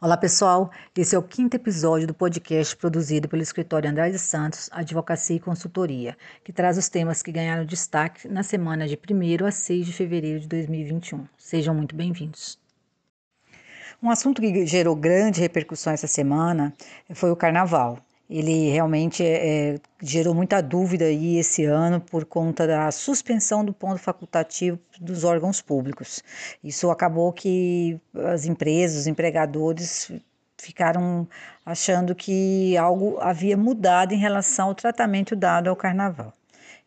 Olá pessoal, esse é o quinto episódio do podcast produzido pelo escritório Andrade Santos, Advocacia e Consultoria, que traz os temas que ganharam destaque na semana de 1 a 6 de fevereiro de 2021. Sejam muito bem-vindos. Um assunto que gerou grande repercussão essa semana foi o carnaval. Ele realmente é, gerou muita dúvida aí esse ano por conta da suspensão do ponto facultativo dos órgãos públicos. Isso acabou que as empresas, os empregadores ficaram achando que algo havia mudado em relação ao tratamento dado ao carnaval.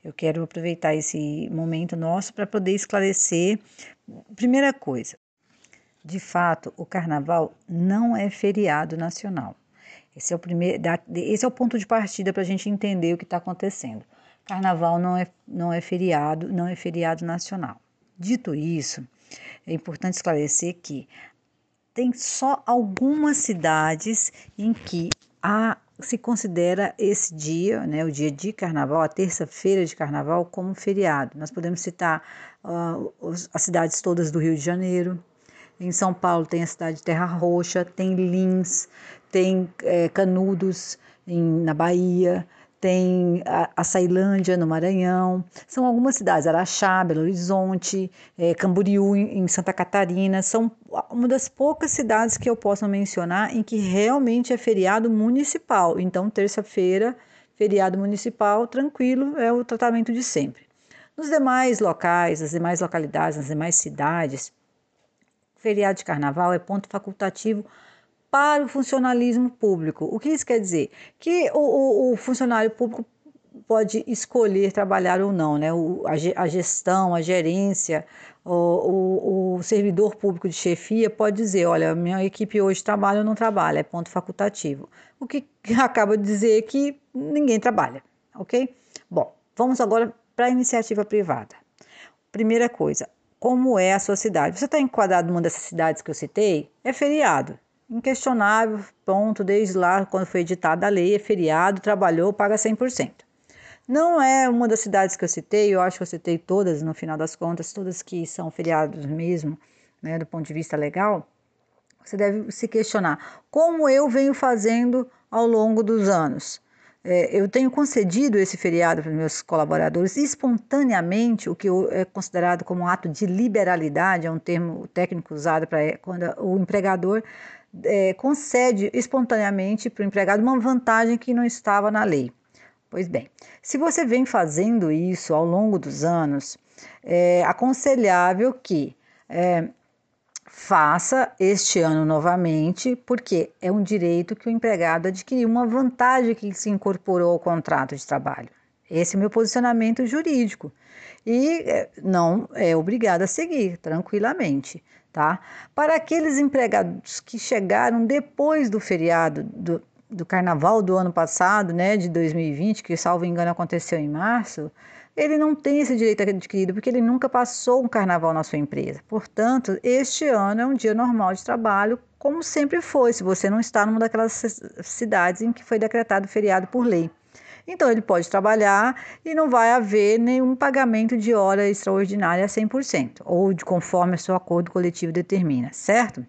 Eu quero aproveitar esse momento nosso para poder esclarecer. Primeira coisa, de fato, o carnaval não é feriado nacional. Esse é o primeiro, esse é o ponto de partida para a gente entender o que está acontecendo. Carnaval não é, não é feriado, não é feriado nacional. Dito isso, é importante esclarecer que tem só algumas cidades em que há, se considera esse dia, né, o dia de carnaval, a terça-feira de carnaval, como feriado. Nós podemos citar uh, as cidades todas do Rio de Janeiro, em São Paulo tem a cidade de Terra Roxa, tem Lins, tem é, Canudos em, na Bahia, tem a, a Ceilândia no Maranhão, são algumas cidades, Araxá, Belo Horizonte, é, Camboriú em, em Santa Catarina, são uma das poucas cidades que eu posso mencionar em que realmente é feriado municipal. Então, terça-feira, feriado municipal, tranquilo, é o tratamento de sempre. Nos demais locais, nas demais localidades, nas demais cidades, feriado de carnaval é ponto facultativo para o funcionalismo público. O que isso quer dizer? Que o, o, o funcionário público pode escolher trabalhar ou não, né? O, a, a, gestão, a gerência, o, servidor público de chefia pode dizer, olha, minha equipe hoje trabalha ou não trabalha, é ponto facultativo. O que acaba de dizer que ninguém trabalha, ok? Bom, vamos agora para a iniciativa privada. Primeira coisa, como é a sua cidade. Você está enquadrado numa dessas cidades que eu citei? É feriado. Inquestionável, ponto, desde lá, quando foi editada a lei, é feriado, trabalhou, paga 100%. Não é uma das cidades que eu citei, eu acho que eu citei todas, no final das contas, todas que são feriados mesmo, né, do ponto de vista legal. Você deve se questionar como eu venho fazendo ao longo dos anos. É, eu tenho concedido esse feriado para meus colaboradores espontaneamente, o que é considerado como um ato de liberalidade, é um termo técnico usado para quando o empregador é, concede espontaneamente para o empregado uma vantagem que não estava na lei. Pois bem, se você vem fazendo isso ao longo dos anos, é aconselhável que é, faça este ano novamente, porque é um direito que o empregado adquiriu, uma vantagem que se incorporou ao contrato de trabalho. Esse é o meu posicionamento jurídico. E é, não é obrigado a seguir tranquilamente, tá? Para aqueles empregados que chegaram depois do feriado do, do carnaval do ano passado, né, de 2020, que salvo engano aconteceu em março, ele não tem esse direito adquirido porque ele nunca passou um carnaval na sua empresa. Portanto, este ano é um dia normal de trabalho, como sempre foi, se você não está numa daquelas cidades em que foi decretado feriado por lei. Então, ele pode trabalhar e não vai haver nenhum pagamento de hora extraordinária a 100%, ou de conforme o seu acordo coletivo determina, certo?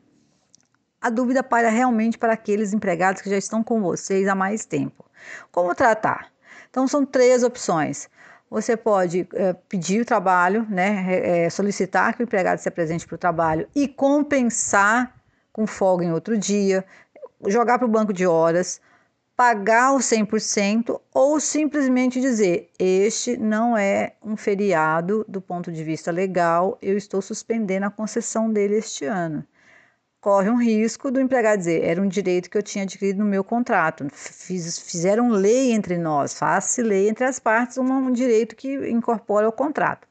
A dúvida para realmente para aqueles empregados que já estão com vocês há mais tempo. Como tratar? Então, são três opções. Você pode é, pedir o trabalho, né, é, solicitar que o empregado se apresente para o trabalho e compensar com folga em outro dia, jogar para o banco de horas, pagar o 100% ou simplesmente dizer: este não é um feriado do ponto de vista legal, eu estou suspendendo a concessão dele este ano corre um risco do empregado dizer, era um direito que eu tinha adquirido no meu contrato. Fiz, fizeram lei entre nós, faz-se lei entre as partes, um, um, direito que incorpora o contrato.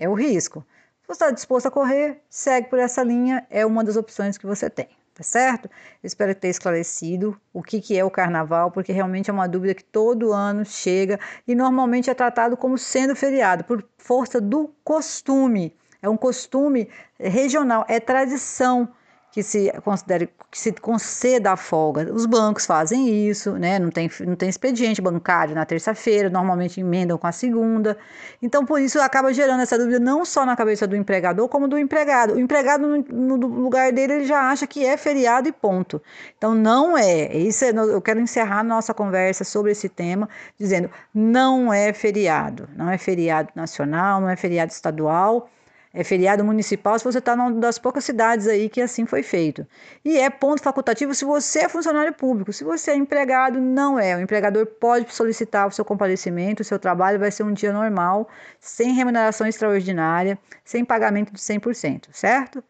É o risco. Se você está disposto a correr, segue por essa linha, é uma das opções que você tem, tá certo? espero ter esclarecido o que, que é o carnaval, porque realmente é uma dúvida que todo ano chega e normalmente é tratado como sendo feriado, por força do costume. É um costume regional, é tradição que se considere que se conceda a folga. Os bancos fazem isso, né? Não tem, não tem expediente bancário na terça-feira, normalmente emendam com a segunda. Então, por isso acaba gerando essa dúvida não só na cabeça do empregador, como do empregado. O empregado, no, no lugar dele, ele já acha que é feriado e ponto. Então, não é. Isso é, eu quero encerrar nossa conversa sobre esse tema dizendo: não é feriado. Não é feriado nacional, não é feriado estadual é feriado municipal se você está numa das poucas cidades aí que assim foi feito. E é ponto facultativo se você é funcionário público. Se você é empregado, não é. O empregador pode solicitar o seu comparecimento, o seu trabalho vai ser um dia normal, sem remuneração extraordinária, sem pagamento de 100%, certo?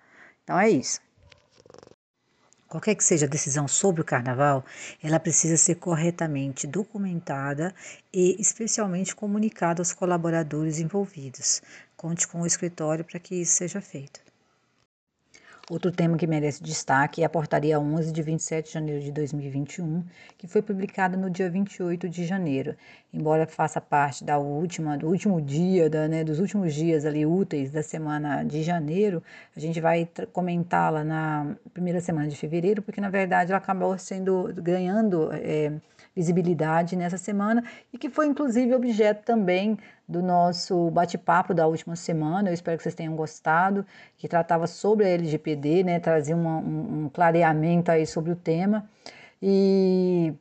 Então é isso. Qualquer que seja a decisão sobre o carnaval, ela precisa ser corretamente documentada e especialmente comunicada aos colaboradores envolvidos. Conte com o escritório para que isso seja feito. Outro tema que merece destaque é a Portaria 11 de 27 de janeiro de 2021, que foi publicada no dia 28 de janeiro. Embora faça parte da última, do último dia, da, né, dos últimos dias ali úteis da semana de janeiro, a gente vai comentá-la na primeira semana de fevereiro, porque na verdade ela acabou sendo ganhando é, visibilidade nessa semana e que foi inclusive objeto também do nosso bate-papo da última semana. Eu espero que vocês tenham gostado, que tratava sobre a LGPD, né, trazia uma, um, um clareamento aí sobre o tema. E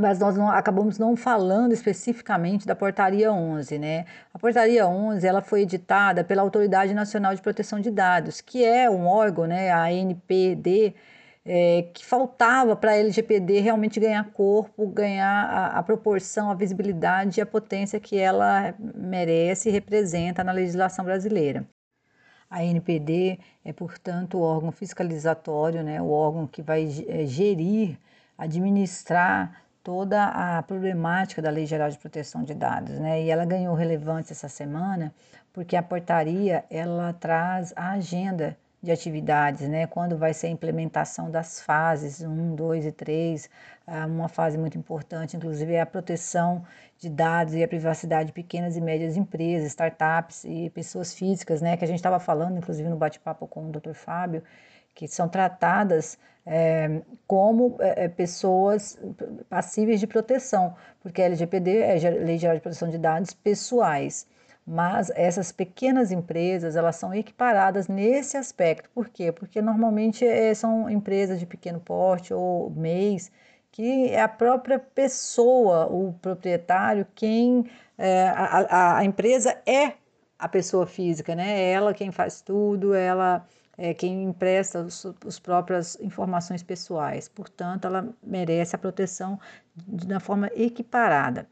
mas nós não, acabamos não falando especificamente da Portaria 11, né? A Portaria 11, ela foi editada pela Autoridade Nacional de Proteção de Dados, que é um órgão, né, a ANPD, é, que faltava para a LGPD realmente ganhar corpo, ganhar a, a, proporção, a visibilidade e a potência que ela merece e representa na legislação brasileira. A NPD é, portanto, o órgão fiscalizatório, né, o órgão que vai é, gerir, administrar toda a problemática da Lei Geral de Proteção de Dados, né? E ela ganhou relevância essa semana porque a portaria ela traz a agenda de atividades, né? Quando vai ser a implementação das fases 1, 2 e 3, ah, uma fase muito importante, inclusive, é a proteção de dados e a privacidade de pequenas e médias empresas, startups e pessoas físicas, né? Que a gente estava falando, inclusive, no bate-papo com o Dr. Fábio, que são tratadas é, como é, pessoas passíveis de proteção, porque a LGPD é Lei Geral de Proteção de Dados Pessoais. Mas essas pequenas empresas, elas são equiparadas nesse aspecto. Por quê? Porque normalmente é, são empresas de pequeno porte ou MEIs, que é a própria pessoa, o proprietário, quem é, a, a, empresa é a pessoa física, né? É ela quem faz tudo, ela é quem empresta os, as próprias informações pessoais. Portanto, ela merece a proteção de, de uma forma equiparada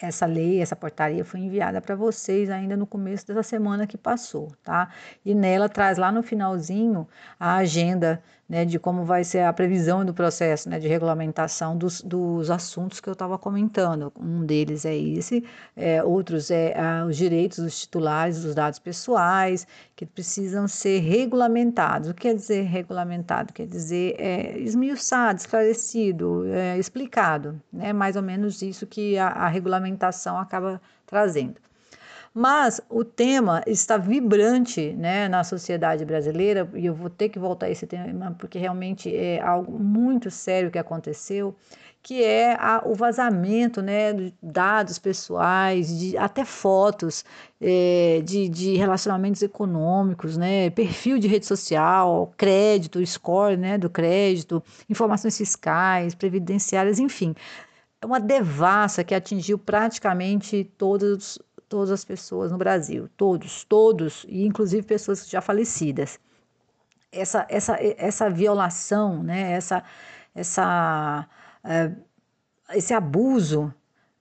essa lei, essa portaria foi enviada para vocês ainda no começo dessa semana que passou, tá? E nela traz lá no finalzinho a agenda né, de como vai ser a previsão do processo né, de regulamentação dos, dos assuntos que eu estava comentando. Um deles é esse, é, outros é os direitos dos titulares dos dados pessoais, que precisam ser regulamentados. O que quer dizer regulamentado? Quer dizer é, esmiuçado, esclarecido, é, explicado. Né? mais ou menos isso que a, a regulamentação acaba trazendo. Mas o tema está vibrante né, na sociedade brasileira, e eu vou ter que voltar a esse tema, porque realmente é algo muito sério que aconteceu, que é a, o vazamento né, de dados pessoais, de, até fotos é, de, de, relacionamentos econômicos, né, perfil de rede social, crédito, score né, do crédito, informações fiscais, previdenciárias, enfim. É uma devassa que atingiu praticamente todos todas as pessoas no Brasil, todos, todos, e inclusive pessoas já falecidas. Essa, essa, essa violação, né, essa, essa, uh, esse abuso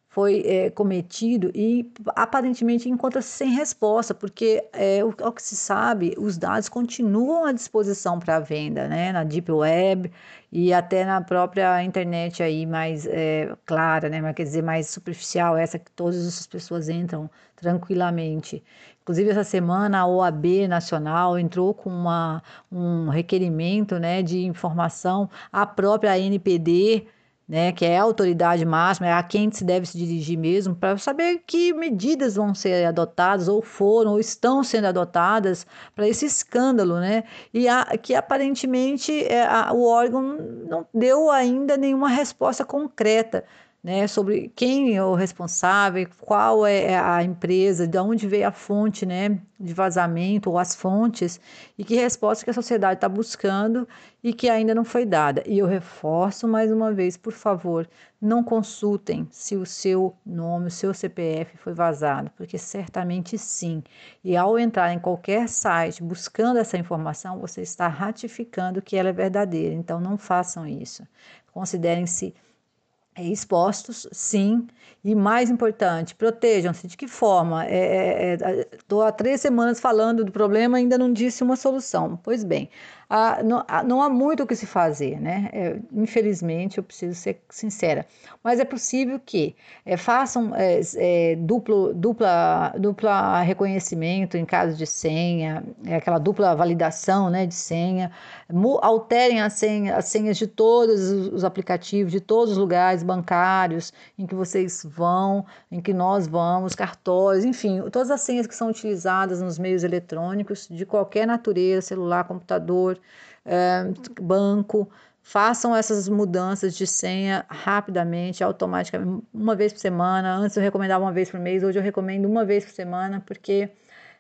foi é, cometido e aparentemente encontra-se sem resposta, porque é, o, o, que se sabe, os dados continuam à disposição para venda, né, na Deep Web e até na própria internet aí mais é, clara, né, mas quer dizer mais superficial, essa que todas as pessoas entram tranquilamente. Inclusive essa semana a OAB Nacional entrou com uma, um requerimento, né, de informação, a própria NPD né, que é a autoridade máxima, é a quem se deve se dirigir mesmo, para saber que medidas vão ser adotadas, ou foram, ou estão sendo adotadas para esse escândalo, né? E a, que aparentemente é, a, o órgão não deu ainda nenhuma resposta concreta né, sobre quem é o responsável, qual é, a empresa, de onde veio a fonte né, de vazamento ou as fontes, e que resposta que a sociedade está buscando e que ainda não foi dada. E eu reforço mais uma vez, por favor, não consultem se o seu nome, o seu CPF foi vazado, porque certamente sim. E ao entrar em qualquer site buscando essa informação, você está ratificando que ela é verdadeira. Então não façam isso. Considerem-se expostos, sim, e mais importante, protejam-se. De que forma? Estou é, é, é há três semanas falando do problema ainda não disse uma solução. Pois bem, ah, não, ah, não, há muito o que se fazer, né? É, infelizmente, eu preciso ser sincera. Mas é possível que é, façam é, duplo, dupla, dupla reconhecimento em caso de senha, é, aquela dupla validação né, de senha, alterem as, senha, as senhas de todos os aplicativos, de todos os lugares bancários em que vocês vão, em que nós vamos, cartórios, enfim, todas as senhas que são utilizadas nos meios eletrônicos, de qualquer natureza, celular, computador, é, banco, façam essas mudanças de senha rapidamente, automaticamente, uma vez por semana. Antes eu recomendava uma vez por mês, hoje eu recomendo uma vez por semana, porque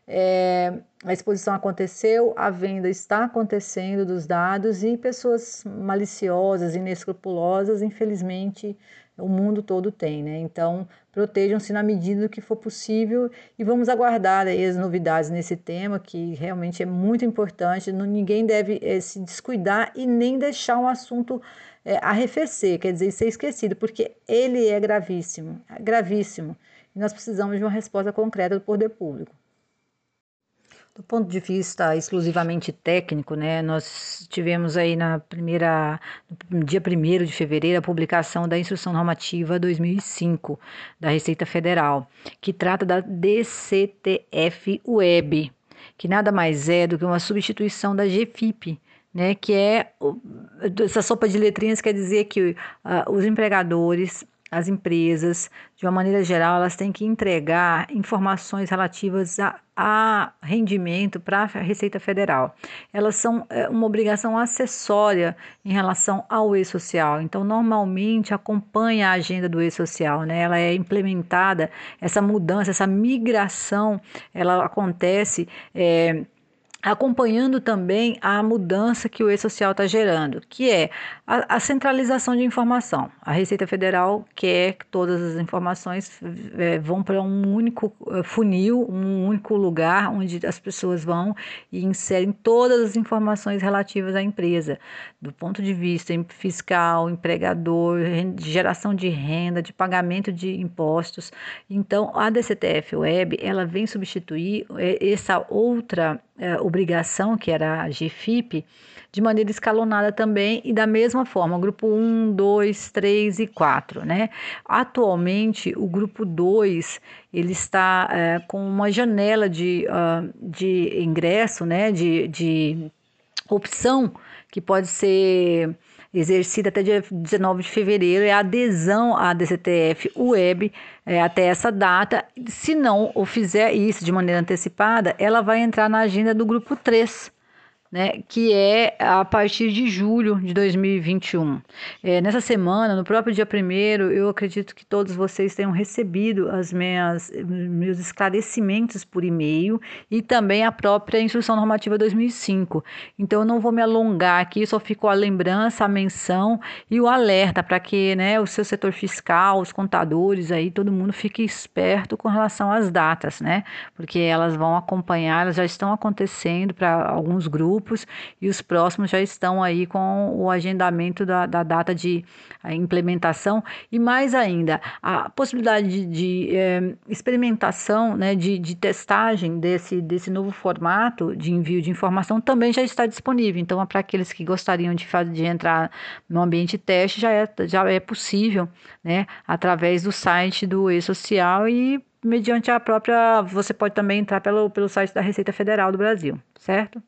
é, a exposição aconteceu, a venda está acontecendo dos dados e pessoas maliciosas, inescrupulosas, infelizmente, o mundo todo tem, né? Então, protejam-se na medida do que for possível e vamos aguardar as novidades nesse tema, que realmente é muito importante. Ninguém deve é, se descuidar e nem deixar um assunto é, arrefecer, quer dizer, ser esquecido, porque ele é gravíssimo, gravíssimo. E nós precisamos de uma resposta concreta do poder público. Do ponto de vista exclusivamente técnico, né, nós tivemos aí na primeira, no dia 1 de fevereiro, a publicação da Instrução Normativa 2005 da Receita Federal, que trata da DCTF Web, que nada mais é do que uma substituição da GFIP, né, que é essa sopa de letrinhas quer dizer que uh, os empregadores as empresas, de uma maneira geral, elas têm que entregar informações relativas a, a rendimento para a Receita Federal. Elas são é, uma obrigação acessória em relação ao e-social. Então, normalmente acompanha a agenda do e-social, né? Ela é implementada, essa mudança, essa migração, ela acontece. É, acompanhando também a mudança que o e-social está gerando, que é a, a, centralização de informação. A Receita Federal quer que todas as informações é, vão para um único eh, funil, um único lugar onde as pessoas vão e inserem todas as informações relativas à empresa, do ponto de vista fiscal, empregador, geração de renda, de pagamento de impostos. Então, a DCTF Web ela vem substituir eh, essa outra é, obrigação, que era a GFIP, de maneira escalonada também e da mesma forma, grupo 1, 2, 3 e 4, né? Atualmente, o grupo 2, ele está é, com uma janela de, uh, de ingresso, né, de, de opção que pode ser exercida até dia 19 de fevereiro, é a adesão à DCTF Web é, até essa data. Se não ou fizer isso de maneira antecipada, ela vai entrar na agenda do grupo 3 né, que é a partir de julho de 2021. É, nessa semana, no próprio dia 1 eu acredito que todos vocês tenham recebido as minhas, meus esclarecimentos por e-mail e também a própria Instrução Normativa 2005. Então, eu não vou me alongar aqui, só ficou a lembrança, a menção e o alerta para que né, o seu setor fiscal, os contadores, aí, todo mundo fique esperto com relação às datas, né? Porque elas vão acompanhar, elas já estão acontecendo para alguns grupos grupos e os próximos já estão aí com o agendamento da, da data de implementação e mais ainda a possibilidade de, de é, experimentação, né, de, de testagem desse, desse novo formato de envio de informação também já está disponível. Então, para aqueles que gostariam de, fazer, de entrar no ambiente teste, já é, já é possível, né, através do site do e-social e mediante a própria, você pode também entrar pelo, pelo site da Receita Federal do Brasil, certo?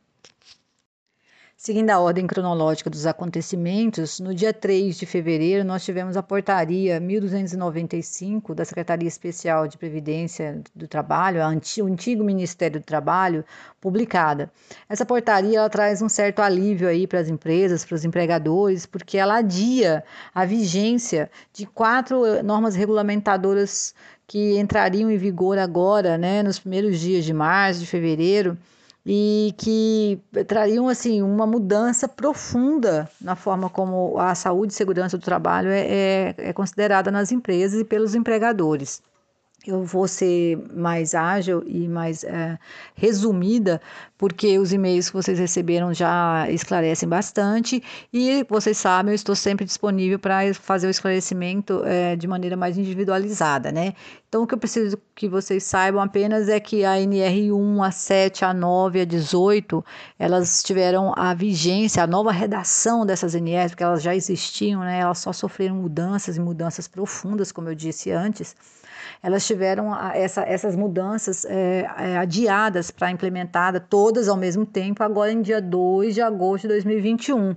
Seguindo a ordem cronológica dos acontecimentos, no dia 3 de fevereiro nós tivemos a portaria 1295 da Secretaria Especial de Previdência do Trabalho, o antigo Ministério do Trabalho, publicada. Essa portaria ela traz um certo alívio aí para as empresas, para os empregadores, porque ela adia a vigência de quatro eh, normas regulamentadoras que entrariam em vigor agora, né, nos primeiros dias de março, de fevereiro e que trariam assim uma mudança profunda na forma como a saúde e segurança do trabalho é, é, é considerada nas empresas e pelos empregadores eu vou ser mais ágil e mais é, resumida, porque os e-mails que vocês receberam já esclarecem bastante e vocês sabem, eu estou sempre disponível para fazer o esclarecimento é, de maneira mais individualizada, né? Então, o que eu preciso que vocês saibam apenas é que a NR1, a 7, a 9, a 18, elas tiveram a vigência, a nova redação dessas NRs, porque elas já existiam, né? Elas só sofreram mudanças e mudanças profundas, como eu disse antes elas tiveram essa, essas mudanças é, é, adiadas para implementada, todas ao mesmo tempo, agora em dia 2 de agosto de 2021.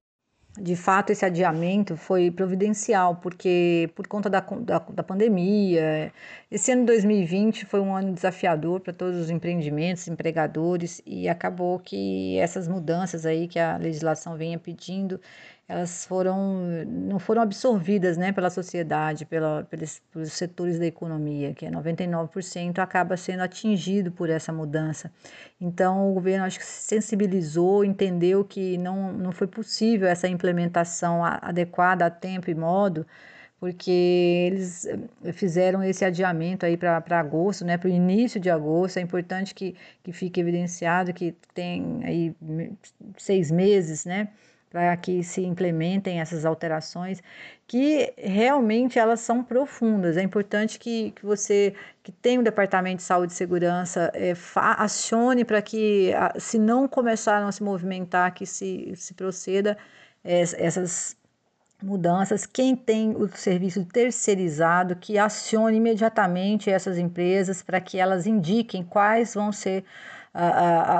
De fato, esse adiamento foi providencial, porque por conta da, da, da pandemia, esse ano de 2020 foi um ano desafiador para todos os empreendimentos, empregadores, e acabou que essas mudanças aí que a legislação vinha pedindo, elas foram não foram absorvidas né, pela sociedade, pela, pelos, pelos setores da economia, que é 99% acaba sendo atingido por essa mudança. Então, o governo acho que se sensibilizou, entendeu que não, não foi possível essa implementação adequada a tempo e modo, porque eles eh, fizeram esse adiamento aí para agosto, né, para o início de agosto. É importante que, que fique evidenciado que tem aí seis meses, né, para que se implementem essas alterações, que realmente elas são profundas. É importante que, que você que tem o Departamento de Saúde e Segurança é, acione para que, se não começaram a se movimentar, que se, se proceda é, essas mudanças. Quem tem o serviço terceirizado, que acione imediatamente essas empresas para que elas indiquem quais vão ser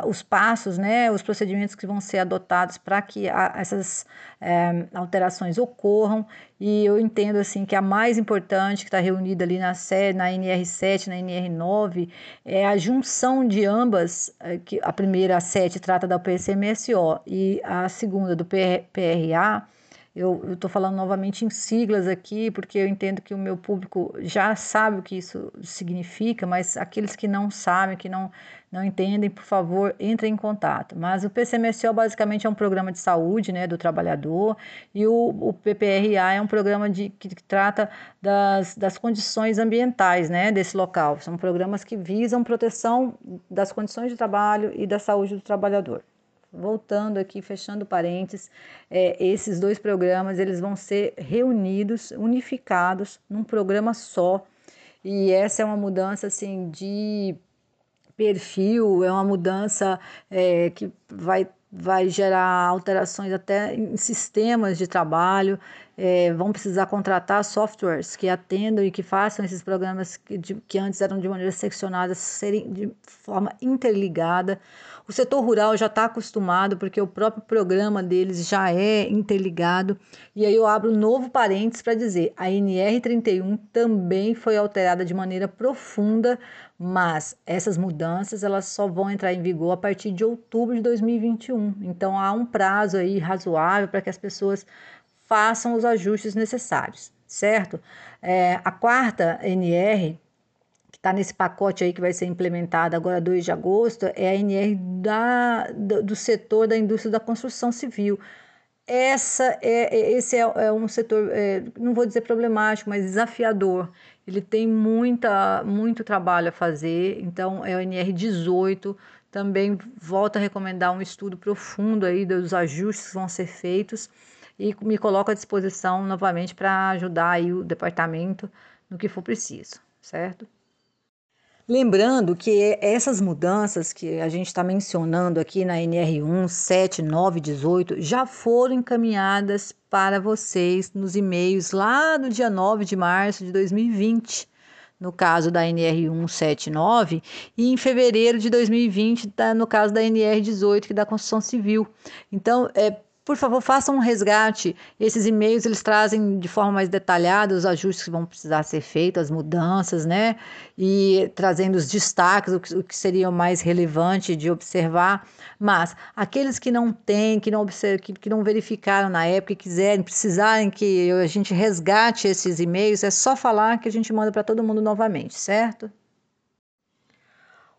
os passos, né, os procedimentos que vão ser adotados para que a, essas é, alterações ocorram. E eu entendo assim que a mais importante que está reunida ali na série, na NR7, na NR9, é a junção de ambas, é, que a primeira, a 7, trata da PCMSO e a segunda do PRA eu estou falando novamente em siglas aqui, porque eu entendo que o meu público já sabe o que isso significa, mas aqueles que não sabem, que não, não entendem, por favor, entrem em contato. Mas o PCMSO basicamente é um programa de saúde né, do trabalhador e o, o PPRA é um programa de, que, que trata das, das condições ambientais né, desse local. São programas que visam proteção das condições de trabalho e da saúde do trabalhador voltando aqui, fechando parênteses, é, esses dois programas eles vão ser reunidos, unificados num programa só. E essa é uma mudança assim de perfil, é uma mudança é, que vai, vai gerar alterações até em sistemas de trabalho. É, vão precisar contratar softwares que atendam e que façam esses programas que, de, que antes eram de maneira seccionada serem de forma interligada. O setor rural já está acostumado, porque o próprio programa deles já é interligado. E aí eu abro um novo parênteses para dizer: a NR31 também foi alterada de maneira profunda, mas essas mudanças elas só vão entrar em vigor a partir de outubro de 2021. Então há um prazo aí razoável para que as pessoas façam os ajustes necessários, certo? É, a quarta NR está nesse pacote aí que vai ser implementado agora 2 de agosto, é a NR da, do, setor da indústria da construção civil. Essa é, é esse é, é um setor, é, não vou dizer problemático, mas desafiador. Ele tem muita, muito trabalho a fazer, então é o NR18. Também volto a recomendar um estudo profundo aí dos ajustes que vão ser feitos e me coloco à disposição novamente para ajudar aí o departamento no que for preciso, certo? Lembrando que essas mudanças que a gente está mencionando aqui na NR1, 7, 9, 18 já foram encaminhadas para vocês nos e-mails lá no dia 9 de março de 2020. no caso da NR 179, e em fevereiro de 2020, tá, no caso da NR 18, que é da construção civil. Então, é, por favor, façam um resgate. Esses e-mails eles trazem de forma mais detalhada os ajustes que vão precisar ser feitos, as mudanças, né? E trazendo os destaques, o que, seria mais relevante de observar. Mas aqueles que não têm, que não, que, que não verificaram na época e quiserem, precisarem que a gente resgate esses e-mails, é só falar que a gente manda para todo mundo novamente, certo?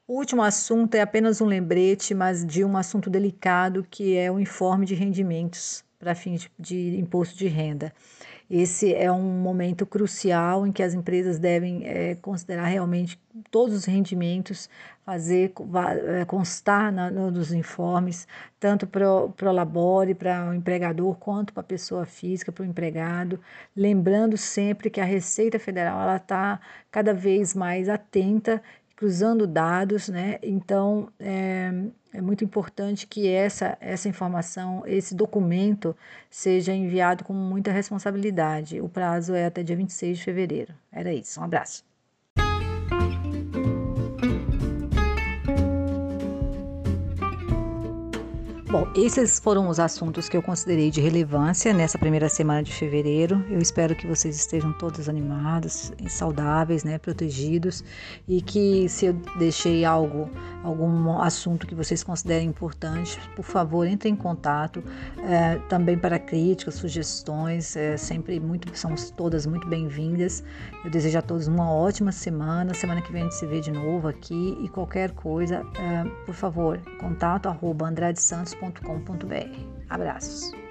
O último assunto é apenas um lembrete, mas de um assunto delicado que é o informe de rendimentos para fins de, imposto de renda. Esse é um momento crucial em que as empresas devem é, considerar realmente todos os rendimentos, fazer é, constar na, nos informes, tanto para o labore, para o empregador, quanto para a pessoa física, para o empregado, lembrando sempre que a Receita Federal está cada vez mais atenta cruzando dados, né? Então é, é, muito importante que essa, essa informação, esse documento, seja enviado com muita responsabilidade. O prazo é até dia 26 de fevereiro. Era isso. Um abraço. Bom, esses foram os assuntos que eu considerei de relevância nessa primeira semana de fevereiro. Eu espero que vocês estejam todos animados, saudáveis, né, protegidos e que se eu deixei algo, algum assunto que vocês considerem importante, por favor, entrem em contato. É, também para críticas, sugestões, é, sempre muito, são todas muito bem-vindas. Eu desejo a todos uma ótima semana. Semana que vem a gente se vê de novo aqui e qualquer coisa, é, por favor, contato arroba andradesantos.com.br. Abraços.